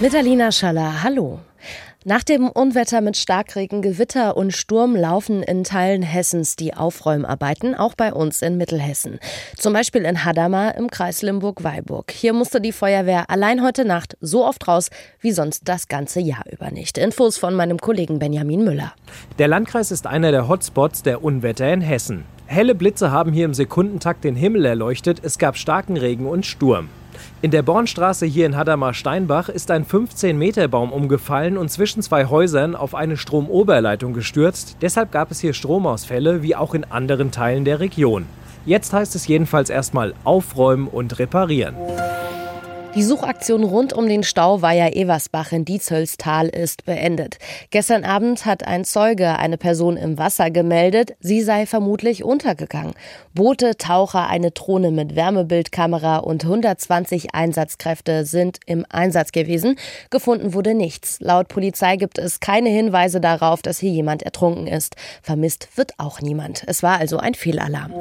Mit Alina Schaller, hallo. Nach dem Unwetter mit Starkregen, Gewitter und Sturm laufen in Teilen Hessens die Aufräumarbeiten, auch bei uns in Mittelhessen. Zum Beispiel in Hadamar im Kreis Limburg-Weilburg. Hier musste die Feuerwehr allein heute Nacht so oft raus wie sonst das ganze Jahr über nicht. Infos von meinem Kollegen Benjamin Müller. Der Landkreis ist einer der Hotspots der Unwetter in Hessen. Helle Blitze haben hier im Sekundentakt den Himmel erleuchtet, es gab starken Regen und Sturm. In der Bornstraße hier in Hadamar-Steinbach ist ein 15-Meter-Baum umgefallen und zwischen zwei Häusern auf eine Stromoberleitung gestürzt. Deshalb gab es hier Stromausfälle, wie auch in anderen Teilen der Region. Jetzt heißt es jedenfalls erstmal aufräumen und reparieren. Die Suchaktion rund um den Stauweiher Eversbach in Diezhölztal ist beendet. Gestern Abend hat ein Zeuge eine Person im Wasser gemeldet. Sie sei vermutlich untergegangen. Boote, Taucher, eine Drohne mit Wärmebildkamera und 120 Einsatzkräfte sind im Einsatz gewesen. Gefunden wurde nichts. Laut Polizei gibt es keine Hinweise darauf, dass hier jemand ertrunken ist. Vermisst wird auch niemand. Es war also ein Fehlalarm.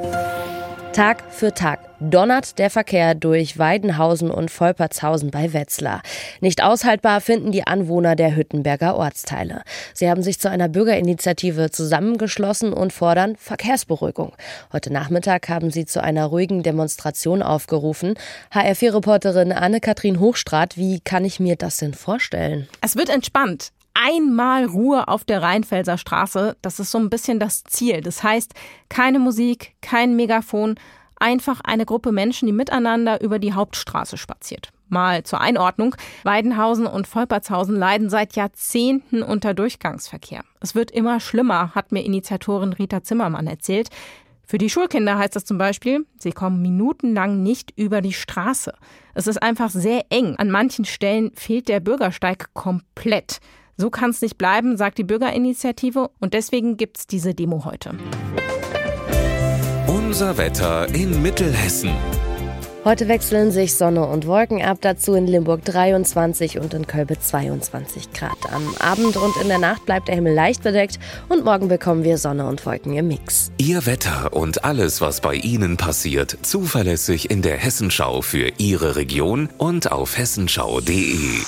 Tag für Tag donnert der Verkehr durch Weidenhausen und Volpertshausen bei Wetzlar. Nicht aushaltbar finden die Anwohner der Hüttenberger Ortsteile. Sie haben sich zu einer Bürgerinitiative zusammengeschlossen und fordern Verkehrsberuhigung. Heute Nachmittag haben sie zu einer ruhigen Demonstration aufgerufen. HR4-Reporterin Anne-Kathrin Hochstrat, wie kann ich mir das denn vorstellen? Es wird entspannt einmal Ruhe auf der Rheinfelser Straße. Das ist so ein bisschen das Ziel. Das heißt, keine Musik, kein Megafon, einfach eine Gruppe Menschen, die miteinander über die Hauptstraße spaziert. Mal zur Einordnung. Weidenhausen und Volpertshausen leiden seit Jahrzehnten unter Durchgangsverkehr. Es wird immer schlimmer, hat mir Initiatorin Rita Zimmermann erzählt. Für die Schulkinder heißt das zum Beispiel, sie kommen minutenlang nicht über die Straße. Es ist einfach sehr eng. An manchen Stellen fehlt der Bürgersteig komplett. So kann es nicht bleiben, sagt die Bürgerinitiative und deswegen gibt es diese Demo heute. Unser Wetter in Mittelhessen. Heute wechseln sich Sonne und Wolken ab, dazu in Limburg 23 und in Kölbe 22 Grad. Am Abend und in der Nacht bleibt der Himmel leicht bedeckt und morgen bekommen wir Sonne und Wolken im Mix. Ihr Wetter und alles, was bei Ihnen passiert, zuverlässig in der Hessenschau für Ihre Region und auf hessenschau.de.